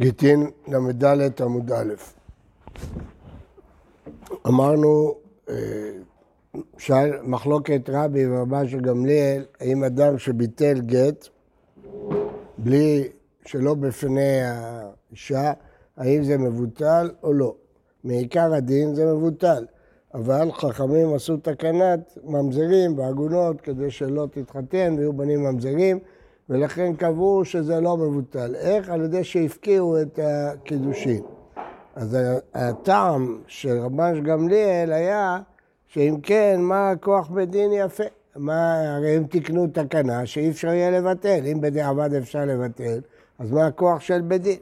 גיטין ל"ד עמוד א'. אמרנו, אה, שאל מחלוקת רבי ורבה של גמליאל, האם אדם שביטל גט, בלי, שלא בפני האישה, האם זה מבוטל או לא. מעיקר הדין זה מבוטל, אבל חכמים עשו תקנת ממזרים ועגונות כדי שלא תתחתן ויהיו בנים ממזרים. ולכן קבעו שזה לא מבוטל. איך? על ידי שהפקיעו את הקידושין. אז הטעם של רבן גמליאל היה שאם כן, מה הכוח בדין יפה? מה, הרי הם תיקנו תקנה שאי אפשר יהיה לבטל. אם בדיעבד אפשר לבטל, אז מה הכוח של בית דין?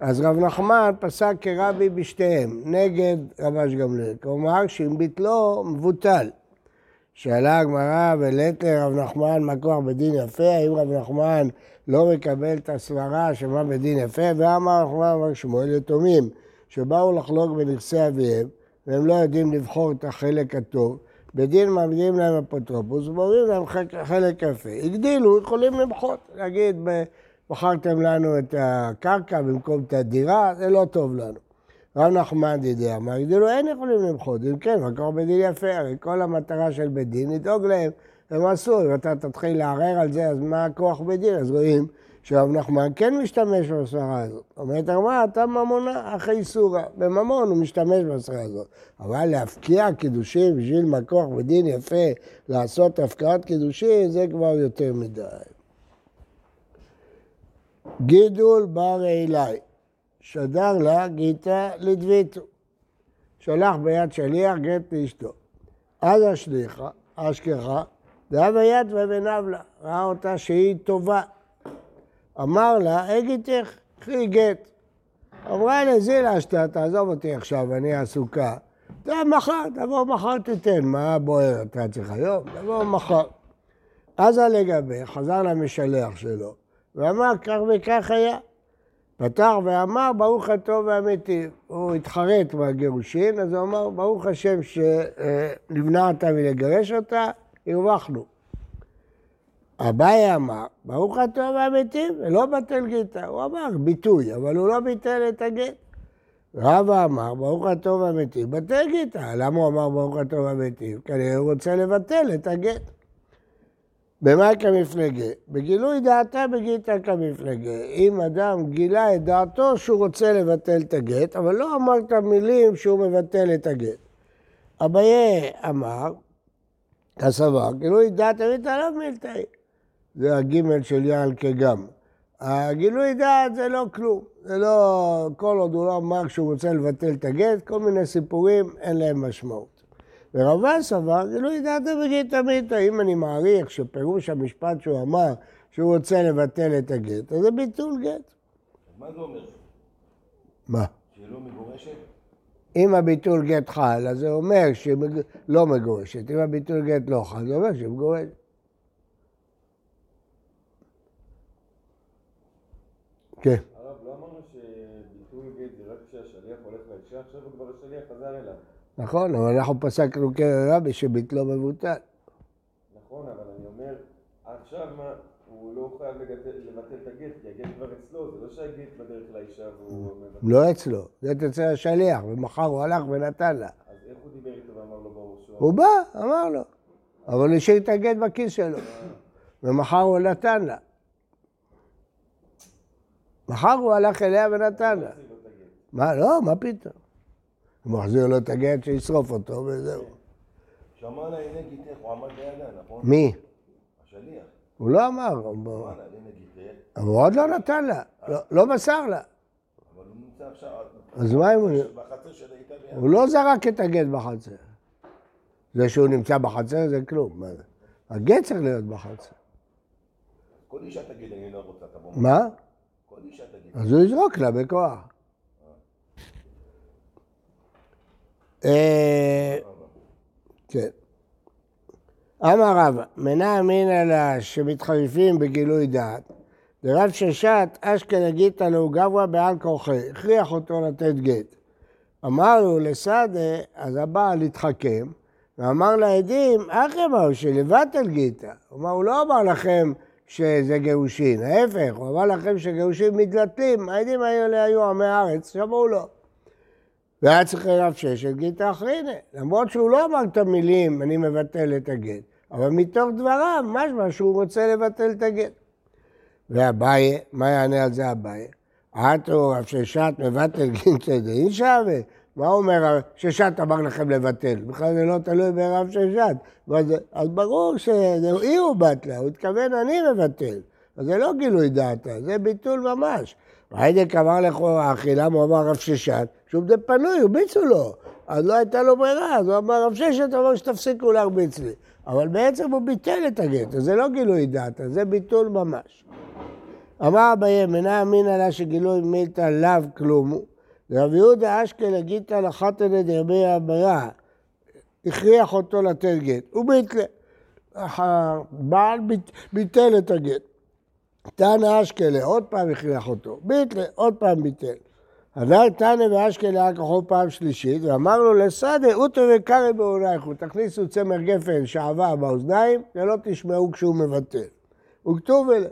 אז רב נחמן פסק כרבי בשתיהם, נגד רבש גמליאל. כלומר, שאם ביטלו, מבוטל. שאלה הגמרא ולית לרב נחמן מה כוח בדין יפה, האם רב נחמן לא מקבל את הסברה שמה בדין יפה, ואמר רב נחמן אמר שמואל יתומים שבאו לחלוק בנכסי אביהם והם לא יודעים לבחור את החלק הטוב, בדין מעמידים להם אפוטרופוס ואומרים להם חלק יפה. הגדילו, יכולים למחות, להגיד מכרתם לנו את הקרקע במקום את הדירה, זה לא טוב לנו. רב נחמן דידי אמר, הגדילו אין יכולים למחות, אם כן, מקור בית דין יפה, הרי כל המטרה של בית דין לדאוג להם, הם עשו, אם אתה תתחיל לערער על זה, אז מה הכוח בית דין? אז רואים שרב נחמן כן משתמש בסברה הזאת. אומרת הרמ"א, אתה ממונה אחי סורה, בממון הוא משתמש בסברה הזאת. אבל להפקיע קידושים בשביל מקוח בדין יפה, לעשות הפקעת קידושים, זה כבר יותר מדי. גידול בר אלי. שדר לה גיתא לדביתו. שלח ביד שליח גט לאשתו. אז השליחה, אשכחה, דאב היד ובניו לה, ראה אותה שהיא טובה. אמר לה, הגיתך, קחי גט. אמרה לה, זילה שתה, תעזוב אותי עכשיו, אני עסוקה. מחר, תבוא מחר תיתן, מה בוער, אתה צריך היום? תבוא מחר. אז לגבי, חזר למשלח שלו, ואמר, כך וכך היה. פתח ואמר, ברוך הטוב והמיטיב. הוא התחרט בגירושין, אז הוא אמר, ברוך השם שנמנעת מלגרש אותה, הרווחנו. אביי אמר, ברוך הטוב והמיטיב, ולא בטל גיטה. הוא אמר ביטוי, אבל הוא לא ביטל את הגט. רבא אמר, ברוך הטוב והמיטיב, בטל גיטה. למה הוא אמר ברוך הטוב והמיטיב? כנראה הוא רוצה לבטל את הגט. במה כמפלגה? בגילוי דעתה בגיתא כמפלגה. אם אדם גילה את דעתו שהוא רוצה לבטל את הגט, אבל לא אמר את המילים שהוא מבטל את הגט. אביי אמר, כסבר, גילוי דעת אמיתא לא מילתאי. זה הגימל של יעל כגם. הגילוי דעת זה לא כלום. זה לא, כל עוד הוא לא אמר שהוא רוצה לבטל את הגט, כל מיני סיפורים אין להם משמעות. ורבן סבר, זה לא ידעת בגט המיתא. אם אני מעריך שפירוש המשפט שהוא אמר שהוא רוצה לבטל את הגט, אז זה ביטול גט. מה זה אומר? מה? שהיא לא מגורשת? אם הביטול גט חל, אז זה אומר שהיא לא מגורשת. אם הביטול גט לא חל, זה אומר שהיא מגורשת. כן. הרב, לא אמרנו שביטול גט זה רק כשהשליח הולך לאישה, עכשיו כבר השליח חזר אליו. נכון, אבל אנחנו פסקנו כרבי שביטלו מבוטל. נכון, אבל אני אומר, עכשיו מה, הוא לא חייב לבטל את הגט, כי הגט כבר אצלו, זה לא שהגט בדרך לאישה והוא... לא אצלו, גט אצל השליח, ומחר הוא הלך ונתן לה. אז איך הוא דיבר איתו ואמר לו ברור שהוא... הוא בא, אמר לו, אבל הוא השאיר את הגט בכיס שלו, ומחר הוא נתן לה. מחר הוא הלך אליה ונתן לה. מה, לא, מה פתאום? הוא מחזיר לו את הגט שישרוף אותו וזהו. שמע לה הנה גיתך, הוא עמד לידה, נכון? מי? השליח. הוא לא אמר, אבל הוא עוד לא נתן לה, לא- לא מסר לה. אבל הוא נמצא עכשיו... אז מה אם הוא... הוא לא זרק את הגט בחצר. זה שהוא נמצא בחצר זה כלום. הגט צריך להיות בחצר. כל אישה תגיד, אני לא רוצה, תבוא. מה? כל אישה תגיד. אז הוא יזרוק לה בכוח. אה, כן. אמר רבא, מנע אמינא לה שמתחריפים בגילוי דעת, ורב ששת אשכנא גיתא לו גברא בעל כורחי, הכריח אותו לתת גט. אמר לו לסעדה, אז הבעל התחכם, ואמר לעדים, אחי אמרו שלבטל גיתא. אמר, הוא לא אמר לכם שזה גירושין. ההפך, הוא אמר לכם שגירושין מתלתלים, העדים האלה היו עמי הארץ, שמעו לו. והיה צריך רב ששת גיתא אחרינה, למרות שהוא לא אמר את המילים, אני מבטל את הגט, אבל מתוך דבריו, משמע שהוא רוצה לבטל את הגט. ואביי, מה יענה על זה אביי? עטו רב ששת מבטל גינתא דאין שווה? מה אומר ששת אמר לכם לבטל? בכלל זה לא תלוי ברב ששת. אז ברור שהיא הוא בטלה, הוא התכוון אני מבטל. אז זה לא גילוי דעתה, זה ביטול ממש. והיידק אמר לכאורה אחי, למה הוא אמר רב ששת? שהוא פנוי, הרביצו לו. אז לא הייתה לו ברירה, אז הוא אמר רב ששת, אמר שתפסיקו להרביץ לי. אבל בעצם הוא ביטל את הגט, זה לא גילוי דעתה, זה ביטול ממש. אמר אביי, מנה אמינא לה שגילוי מילתא לאו כלום הוא. רב יהודה אשכנזי גיתא לחתנא דרבי אביה, הכריח אותו לתת גט, הוא ביטל. הבעל ביטל את הגט. תנא אשכלה, עוד פעם הכריח אותו, ביטל, עוד פעם ביטל. עדיין תנא ואשכלה כחו פעם שלישית, ואמר לו לסדה, אוטו וקרא באורייכו, תכניסו צמר גפן שעבר באוזניים, ולא תשמעו כשהוא מבטל. וכתוב אלה.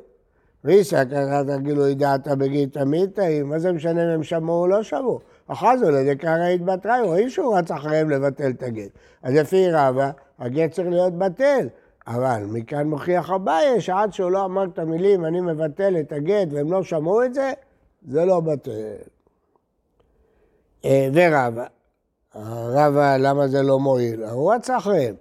ואיסא קראת גילוי דעתא בגית מיתאי, מה זה משנה אם הם שמעו או לא שמעו? אחר זה לדקרא התבטרה, רואים שהוא רץ אחריהם לבטל את הגט. אז לפי רבא, הגט צריך להיות בטל. אבל מכאן מוכיח אביי שעד שהוא לא אמר את המילים אני מבטל את הגט והם לא שמעו את זה, זה לא בטל. אה, ורבא, רבא למה זה לא מועיל? הוא רץ אחריהם.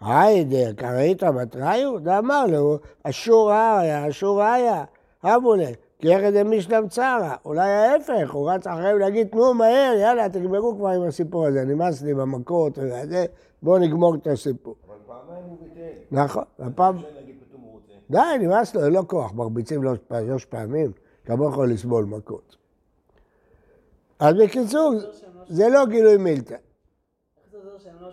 היידה, קראית בתראיו? ואמר לו, אשור היה, אשור היה, אבולה, כירד דמישלם צרה. אולי ההפך, הוא רץ אחריהם להגיד, תנו מהר, יאללה, תגמרו כבר עם הסיפור הזה, נמאס לי במכות, בואו נגמור את הסיפור. אבל פעמיים הוא ביטל. נכון, הפעם... די, נמאס לו, אין לו כוח, מרביצים לו שלוש פעמים, כמה יכול לסבול מכות. אז בקיצור, זה לא גילוי מילתא. לא?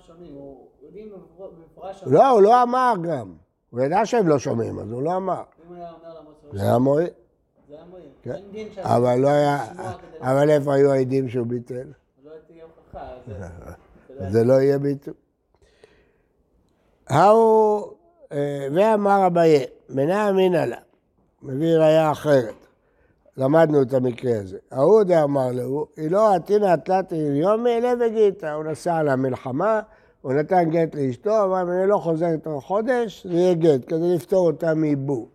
הוא. לא, הוא לא אמר גם. הוא ידע שהם לא שומעים, אז הוא לא אמר. זה היה מועיל. כן. אבל לא היה... אבל איפה היו העדים שהוא ביטל? לא זה- לא יהיה ביטול. ההוא, אה, ואמר אביי, מנה אמינא לה, מביא ראיה אחרת. למדנו את המקרה הזה. ההוא דאמר לו, היא לא עתינא תלת יומי אלה וגיתא. הוא נסע למלחמה, הוא נתן גט לאשתו, אמר, אם אני לא חוזר תוך חודש, זה יהיה גט, כדי לפתור אותה מעיבור.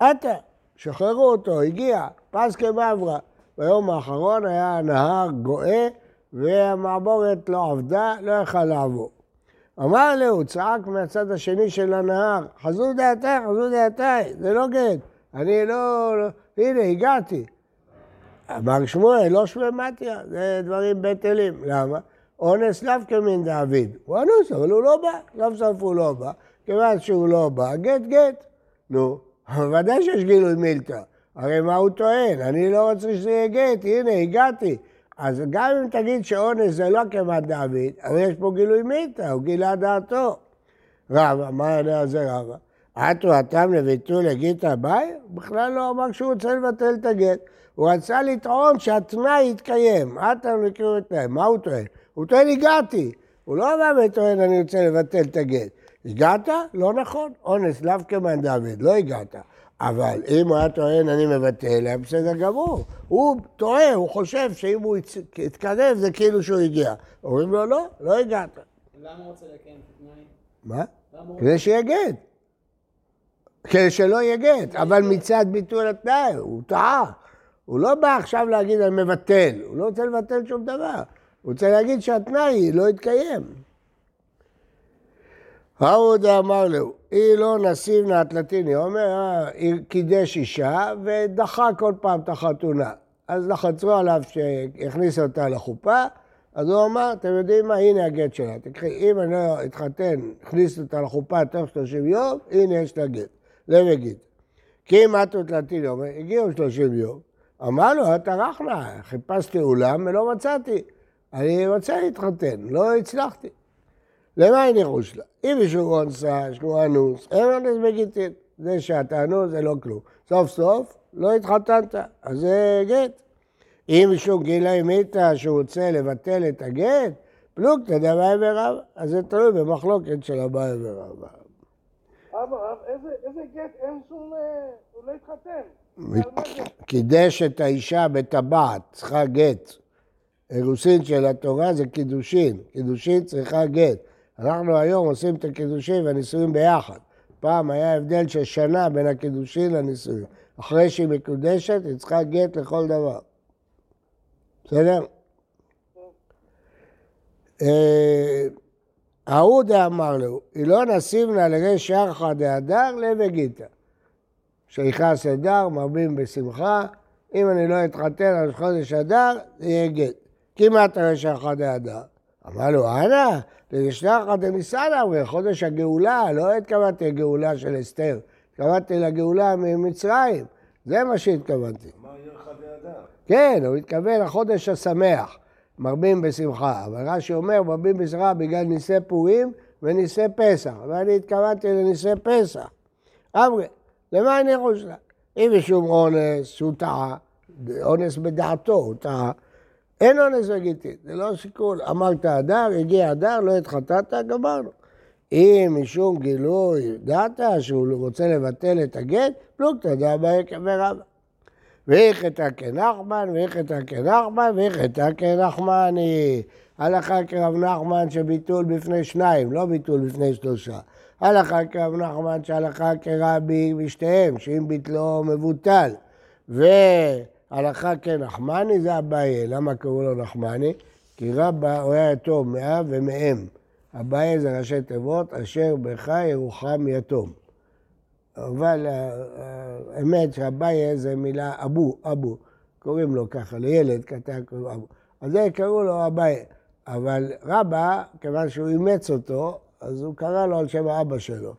עתה, שחררו אותו, הגיע, פס כבברה. ביום האחרון היה הנהר גואה, והמעבורת לא עבדה, לא יכל לעבור. אמר לו, הוא צעק מהצד השני של הנהר, חזו דעתי, חזו דעתי, זה לא גט. אני לא, לא הנה, הגעתי. אמר שמואל, לא שמי מתיה, זה דברים בטלים. למה? אונס לאו כמין דאביד. הוא אנוס, אבל הוא לא בא. סוף סוף הוא לא בא. כיוון שהוא לא בא, גט גט. נו, ודאי שיש גילוי מילתא. הרי מה הוא טוען? אני לא רוצה שזה יהיה גט, הנה, הגעתי. אז גם אם תגיד שאונס זה לא כמעט דוד, אבל יש פה גילוי מילתא, הוא גילה דעתו. רבא, מה יענה על זה רבא? עטו התם לביטול הגיתא ביי? הוא בכלל לא אמר שהוא רוצה לבטל את הגט. הוא רצה לטעון שהתנאי יתקיים. עטם לקרוא את תנאי. מה הוא טוען? הוא טוען הגעתי. הוא לא בא וטוען אני רוצה לבטל את הגט. הגעת? לא נכון. אונס לאו כמאן דוד, לא הגעת. אבל אם הוא היה טוען אני מבטל, היה בסדר גמור. הוא טועה, הוא חושב שאם הוא יתקרב זה כאילו שהוא הגיע. אומרים לו לא, לא הגעת. למה הוא רוצה לקיים את התנאי? מה? כדי שיהיה גט. כדי שלא יהיה גט, אבל מצד ביטול התנאי, הוא טעה. הוא לא בא עכשיו להגיד אני מבטל, הוא לא רוצה לבטל שום דבר. הוא רוצה להגיד שהתנאי לא יתקיים. ההוד אמר לו, היא לא נסיב נתלתיני, הוא אומר, "אה, קידש אישה ודחה כל פעם את החתונה. אז לחצו עליו שהכניס אותה לחופה, אז הוא אמר, אתם יודעים מה, הנה הגט שלה. תקחי, אם אני לא אתחתן, הכניס אותה לחופה תוך 30 יום, הנה יש לה גט. לך וגיד. כי אם את תלתיני, אומר, הגיעו 30 יום, אמר לו, אתה רחנה, חיפשתי אולם ולא מצאתי. אני רוצה להתחתן, לא הצלחתי. למה היא ניחוש לה? אם מישהו אונסה, שהוא אנוס, אין אונס בגיטין. זה שאתה אנוס זה לא כלום. סוף סוף לא התחתנת, אז זה גט. אם מישהו גילה מיתה שהוא רוצה לבטל את הגט, פלוגתא דבעי ורבא. אז זה תלוי במחלוקת של אביי ורבא. אבא, רב, איזה, גט? אין שום... אה, הוא לא התחתן. קידש את האישה בטבעת, צריכה גט. אירוסין של התורה זה קידושין, קידושין צריכה גט. אנחנו היום עושים את הקידושין והנישואים ביחד. פעם היה הבדל של שנה בין הקידושין לנישואים. אחרי שהיא מקודשת, היא צריכה גט לכל דבר. בסדר? ההוא דאמר לו, לא נסיבנה לריש ירחא דהדר לב גיתא. שיכנס אדר, מרבים בשמחה, אם אני לא אתחתן על חודש אדר, זה יהיה גט. כמעט ריש ירחא דהדר. אמר לו, אנא, דניסנא, אמרי, חודש הגאולה, לא התכוונתי לגאולה של אסתר, התכוונתי לגאולה ממצרים, זה מה שהתכוונתי. אמר ירחא דאדר. כן, הוא התכוון לחודש השמח, מרבים בשמחה. אבל רש"י אומר, מרבים בשמחה בגלל ניסי פורים וניסי פסח. ואני התכוונתי לניסי פסח. אמרי, למה אני חושב? אם משום אונס שהוא טעה, אונס בדעתו, הוא טעה, אין אונס לגיטין, זה לא שיקול. אמרת אדר, הגיע אדר, לא התחתנת, גמרנו. אם משום גילוי דעת שהוא רוצה לבטל את הגט, פלוגתא דאבה יקבל רבא. והיכתא כנחמן, והיכתא כנחמן, והיכתא כנחמני. הלכה כרב נחמן שביטול בפני שניים, לא ביטול בפני שלושה. הלכה כרב נחמן שהלכה כרבי בשתיהם, שאם ביטלו מבוטל. והלכה כנחמני זה אביי. למה קראו לו נחמני? כי רבא הוא היה יתום מאב ומאם. אביי זה ראשי תיבות, אשר בך ירוחם יתום. אבל האמת שאביי זה מילה אבו, אבו, קוראים לו ככה, לילד קטן קוראים לו אבו. אז זה קראו לו אביי. אבל רבא, כיוון שהוא אימץ אותו, אז הוא קרא לו על שם האבא שלו,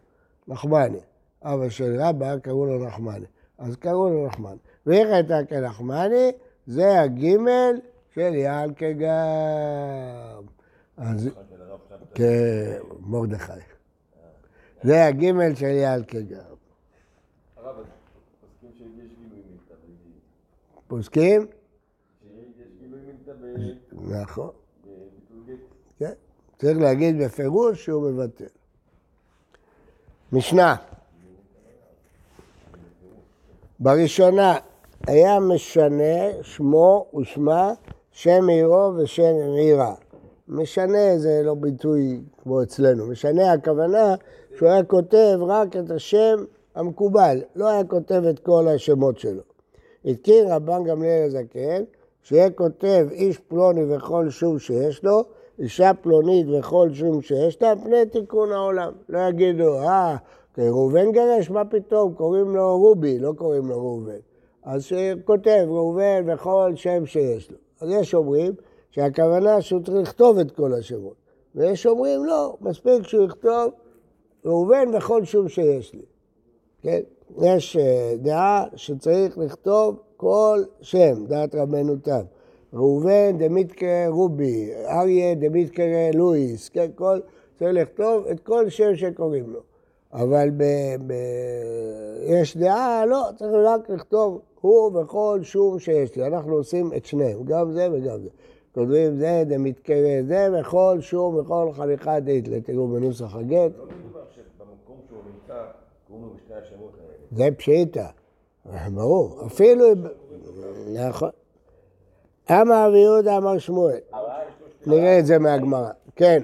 נחמני. אבא של רבא קראו לו נחמני. אז קראו לו נחמני. ואיך הייתה כנחמני? זה הגימל של ילקה גם. אז כן, מרדכי. זה הגימל של ילקה גם. הרב, אז פוסקים שיש גילוי מילתא ב- פוסקים? נכון. כן. צריך להגיד בפירוש שהוא מבטל. משנה. בראשונה, היה משנה שמו ושמה, שם עירו ושם עירה. משנה זה לא ביטוי כמו אצלנו, משנה הכוונה שהוא היה כותב רק את השם המקובל, לא היה כותב את כל השמות שלו. התקין רבן גמליאל הזקן, שיהיה כותב איש פלוני וכל שום שיש לו, אישה פלונית וכל שום שיש לה, פני תיקון העולם. לא יגידו, אה, ראובן גרש, מה פתאום, קוראים לו רובי, לא קוראים לו ראובן. אז שכותב ראובן וכל שם שיש לו. אז יש אומרים שהכוונה שהוא צריך לכתוב את כל השמות. ויש אומרים, לא, מספיק שהוא יכתוב ראובן וכל שום שיש לי. כן? יש אה, דעה שצריך לכתוב כל שם, דעת רבנו תם. ראובן דמיתקרא רובי, אריה דמיתקרא לואיס, כן? כל, צריך לכתוב את כל שם שקוראים לו. אבל ב, ב, יש דעה, לא, צריך רק לכתוב הוא וכל שום שיש לי. אנחנו עושים את שניהם, גם זה וגם זה. כותבים זה דמיתקרא זה וכל שום וכל חליכה דאית. תראו בנוסח הגט. לא מדובר שבמקום שהוא נמצא, קוראים לו בשני השמות האלה. זה פשיטא, ברור. אפילו... נכון. אמר רבי יהודה אמר שמואל. נראה את זה מהגמרא. כן.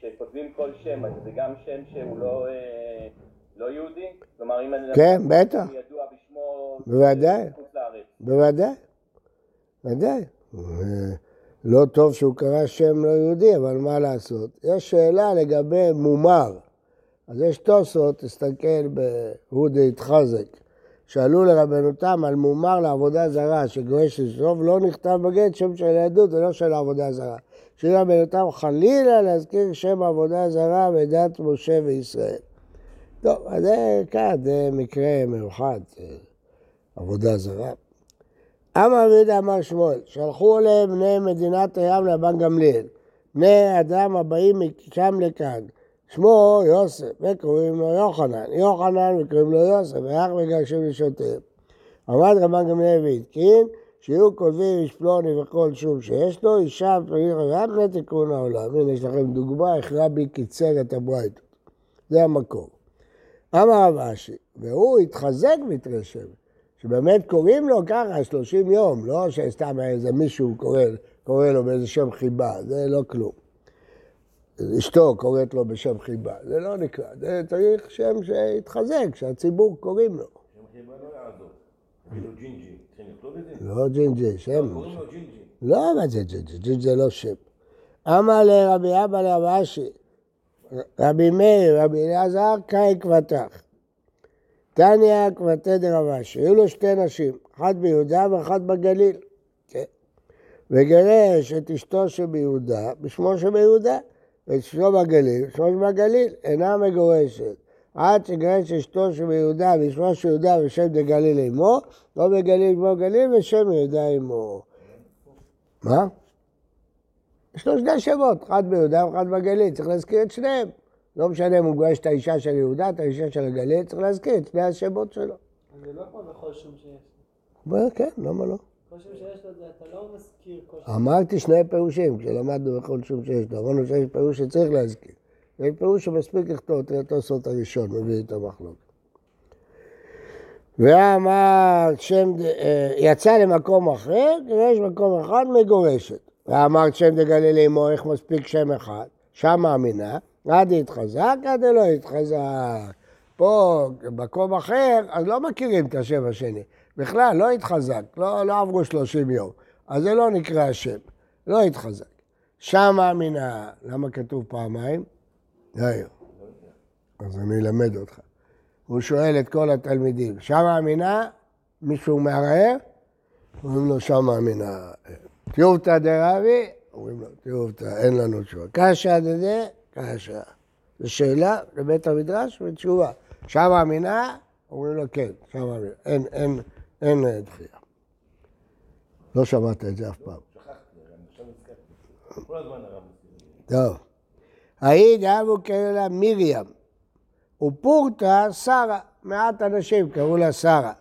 שכותבים כל שם, אז זה גם שם שהוא לא, אה, לא יהודי? כלומר, אם אני... כן, בטח. ידוע בשמו... בוודאי. בוודאי. בוודאי. לא טוב שהוא קרא שם לא יהודי, אבל מה לעשות? יש שאלה לגבי מומר. אז יש תוספות, תסתכל בהודי התחזק. שאלו לרבנותם על מומר לעבודה זרה שגורש לשרוף, לא נכתב בגט שם של היהדות ולא של העבודה זרה. שאלו רבנותם חלילה להזכיר שם עבודה זרה בדת משה וישראל. טוב, אז זה כאן, זה מקרה מיוחד, עבודה זרה. אמר רבי אמר שמואל, שלחו אליהם בני מדינת הים לבן גמליאל, בני אדם הבאים משם לכאן, שמו יוסף, וקוראים לו יוחנן, יוחנן וקוראים לו יוסף, ואח מגרשים לשותיהם. עמד רבן גמליאל והתקין, שיהיו כותבים איש פלוני וכל שום שיש לו, אישה פלוני חייב לתיקון העולם. הנה יש לכם דוגמה איך רבי קיצר את הברייתות. זה המקור. אמר רב אשי, והוא התחזק בתרי שבאמת קוראים לו ככה 30 יום, לא שסתם איזה מישהו קורא, קורא לו באיזה שם חיבה, זה לא כלום. אשתו קוראת לו בשם חיבה, זה לא נקרא, זה צריך שם שיתחזק, שהציבור קוראים לו. שם חיבה לא ג'ינג'י. לא ג'ינג'י, שם. ג'ינג'י. לא, מה זה ג'ינג'י? ג'ינג'י זה לא שם. אמר לרבי אבא לרב אשי, רבי מאיר, רבי אליעזר, קאי כוותך. תניא כוותיה דרב אשי. היו לו שתי נשים, אחת ביהודה ואחת בגליל. כן. וגירש את אשתו שביהודה בשמו שביהודה, ואת אשתו בגליל בשמו שבגליל. אינה מגורשת. עד שגירש אשתו שביהודה בשמו שיהודה ושם דגליל עמו, לא בגליל כמו גליל ושם יהודה עמו. מה? יש לו שני שמות, אחד ביהודה ואחד בגליל, צריך להזכיר את שניהם. לא משנה אם הוא גורש את האישה של יהודה, את האישה של הגליל, צריך להזכיר את שני השמות שלו. זה לא כמו בכל שום שיש כן, למה לא? לא. אמרתי שני פירושים, כשלמדנו בכל שום שיש לו. אמרנו שיש פירוש שצריך להזכיר. יש פירוש שמספיק לכתוב את התוספות הראשון, מביא את המחלוקת. ואמר שם, אה, יצא למקום אחר, יש מקום אחד מגורשת. ואמרת שם דגליל עמו, איך מספיק שם אחד? שם מאמינה, עד יתחזק, עד לא יתחזק. פה, במקום אחר, אז לא מכירים את השם השני. בכלל, לא התחזק, לא, לא עברו 30 יום. אז זה לא נקרא השם, לא התחזק. שם מאמינה, למה כתוב פעמיים? יאיר. אז אני אלמד אותך. הוא שואל את כל התלמידים, שם מאמינה? מישהו מערער? אומרים לו, שם מאמינה. טיובתא דרבי? אומרים לו, טיובתא, אין לנו תשובה. קשיא דדה? קשיא. זו שאלה לבית המדרש ותשובה. שם מאמינה? אומרים לו, כן, שם מאמינה. אין, אין, אין אה, דחייה. לא שמעת את זה אף פעם. טוב. ההיא דאבו קראו לה מרים, ופורתא שרה, מעט אנשים קראו לה שרה.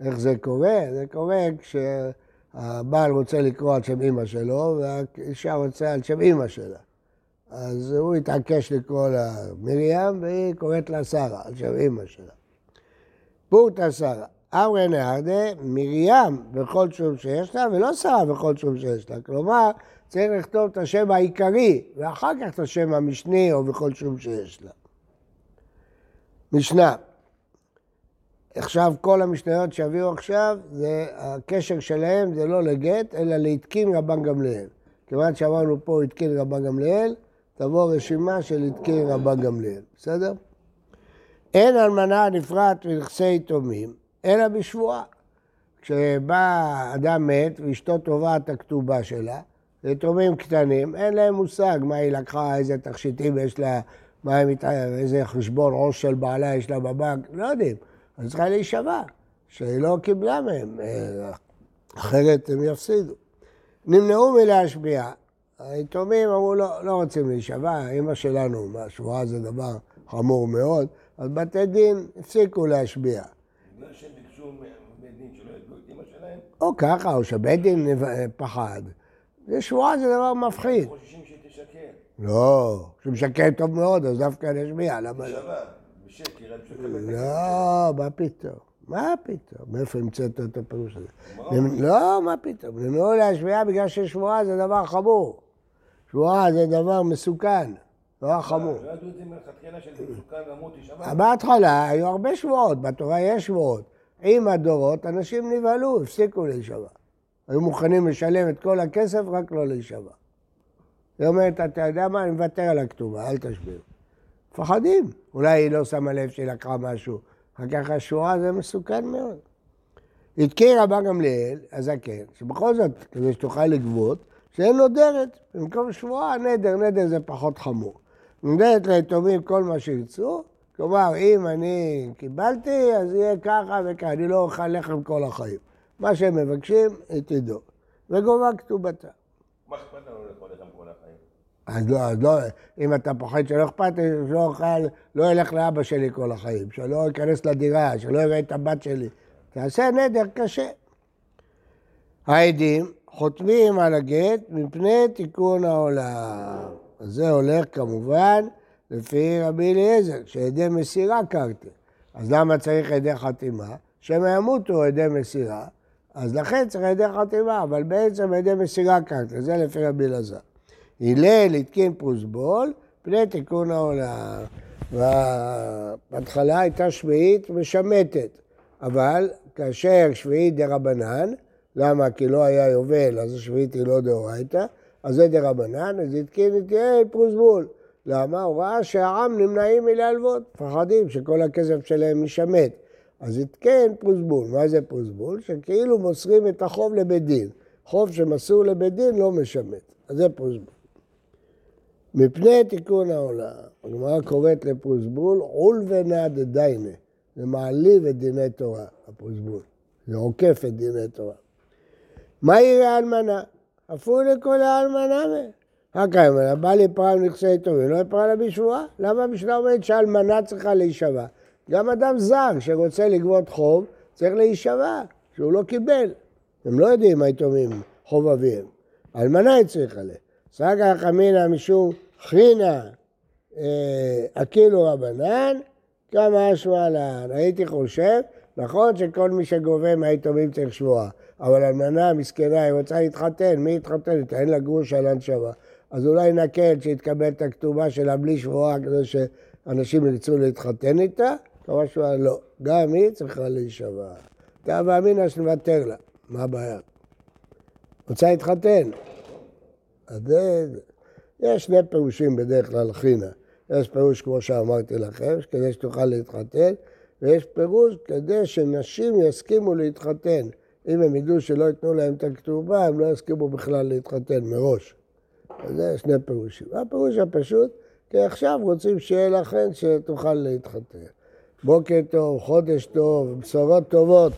איך זה קורה? זה קורה כשהבעל רוצה לקרוא על שם אימא שלו, והאישה רוצה על שם אימא שלה. אז הוא התעקש לקרוא לה מרים, והיא קוראת לה שרה, על שם אימא שלה. פורתא שרה. אמרי נהרדה, מרים בכל שום שיש לה, ולא שרה בכל שום שיש לה. כלומר, צריך לכתוב את השם העיקרי, ואחר כך את השם המשני, או בכל שום שיש לה. משנה. עכשיו, כל המשניות שיביאו עכשיו, זה, הקשר שלהם זה לא לגט, אלא להתקין רבן גמליאל. כיוון שאמרנו פה התקין רבן גמליאל, תבוא רשימה של התקין רבן גמליאל, בסדר? אין אלמנה נפרט מנכסי יתומים, אלא בשבועה. כשבא אדם מת ואשתו תובעת את הכתובה שלה, יתומים קטנים, אין להם מושג מה היא לקחה, איזה תכשיטים יש לה, מה הם, מת- איזה חשבון עו"ש של בעלה יש לה בבנק, לא יודעים. אז צריכה להישבע, שהיא לא קיבלה מהם, אה, אחרת הם יפסידו. נמנעו מלהשביע. היתומים אמרו, לא, לא רוצים להישבע, אמא שלנו, השבועה זה דבר חמור מאוד, אז בתי דין הפסיקו להשביע. בגלל שהם ביקשו מבית דין שלא ידעו את אמא שלהם, או ככה, או שבית דין פחד. זה שבועה זה דבר מפחיד. חוששים שהיא תשקר. לא, כשהוא משקר טוב מאוד, אז דווקא להשביע, למה לא? בשקר. לא, מה פתאום? מה פתאום? מאיפה המצאת את הפירוש הזה? לא, מה פתאום? נמנעו להשביע בגלל ששבועה זה דבר חמור. שבועה זה דבר מסוכן, דבר חמור. לא ידעו את זה מלכתחילה שזה מסוכן למות תשבע. בהתחלה היו הרבה שבועות, בתורה יש שבועות. עם הדורות אנשים נבהלו, הפסיקו להישבע. היו מוכנים לשלם את כל הכסף, רק לא להישבע. היא אומרת, אתה יודע מה, אני מוותר על הכתובה, אל תשביר. מפחדים. אולי היא לא שמה לב שהיא לקחה משהו. אחר כך השבועה זה מסוכן מאוד. התקין רבן גמליאל, הזקן, שבכל זאת, כדי שתוכל לגבות, שאין נודרת. במקום שבועה, נדר, נדר זה פחות חמור. נודרת ליתומים כל מה שירצו, כלומר, אם אני קיבלתי, אז יהיה ככה וככה, אני לא אוכל לחם כל החיים. מה שהם מבקשים, היא תדעו. וגובה כתובתה. מה אכפת לנו לאכול לחם כל החיים? אז לא, אז לא, אם אתה פוחד שלא אכפת לי, שלא אוכל, לא ילך לאבא שלי כל החיים, שלא ייכנס לדירה, שלא יראה את הבת שלי. תעשה נדר קשה. העדים חותמים על הגט מפני תיקון העולם. אז זה הולך כמובן לפי רבי אליעזר, שידי מסירה קרתי. אז למה צריך ידי חתימה? שמא ימותו ידי מסירה, אז לכן צריך ידי חתימה, אבל בעצם ידי מסירה קרתי, זה לפי רבי אלעזר. הלל התקין פרוסבול, פני תיקון העולם. בהתחלה הייתה שביעית משמטת, אבל כאשר שביעית דה רבנן, למה? כי לא היה יובל, אז השביעית היא לא דאורייתא, אז זה דה רבנן, אז התקין את יעל פרוסבול. למה? הוא ראה שהעם נמנעים מלהלוות, מפחדים שכל הכסף שלהם יישמט. אז התקן פרוסבול. מה זה פרוסבול? שכאילו מוסרים את החוב לבית דין. חוב שמסור לבית דין לא משמט. אז זה פרוסבול. מפני תיקון העולם, הגמרא קוראת לפרוסבול עול ונא דדיינה. זה מעליב את דיני תורה, הפרוסבול. זה עוקף את דיני תורה. מה יראה האלמנה? אפילו לכל האלמנה מהם. הקיימנה, בא לי פרם נכסי טובים, לא יפרע לה בשבועה? למה המשנה אומרת שאלמנה צריכה להישבע? גם אדם זר שרוצה לגבות חוב, צריך להישבע, שהוא לא קיבל. הם לא יודעים היתומים חוב אביהם. היא צריכה לה. סגה חמינא משום חינה אקילו רבנן, כמה אשמע להן. הייתי חושב, נכון שכל מי שגובה מהיתומים צריך שבועה, אבל אלמנה מסכנה, היא רוצה להתחתן, מי יתחתן? אין לה גרוש על הנשמה. אז אולי נקל שיתקבל את הכתובה שלה בלי שבועה כדי שאנשים ירצו להתחתן איתה, כמה שבועה לא. גם היא צריכה להישבע. אתה ואמינא שנוותר לה, מה הבעיה? רוצה להתחתן. אז זה... יש שני פירושים בדרך כלל חינה. יש פירוש כמו שאמרתי לכם, כדי שתוכל להתחתן, ויש פירוש כדי שנשים יסכימו להתחתן. אם הם ידעו שלא ייתנו להם את הכתובה, הם לא יסכימו בכלל להתחתן מראש. אז זה שני פירושים. הפירוש הפשוט, כי עכשיו רוצים שיהיה לכן שתוכל להתחתן. בוקר טוב, חודש טוב, בשורות טובות.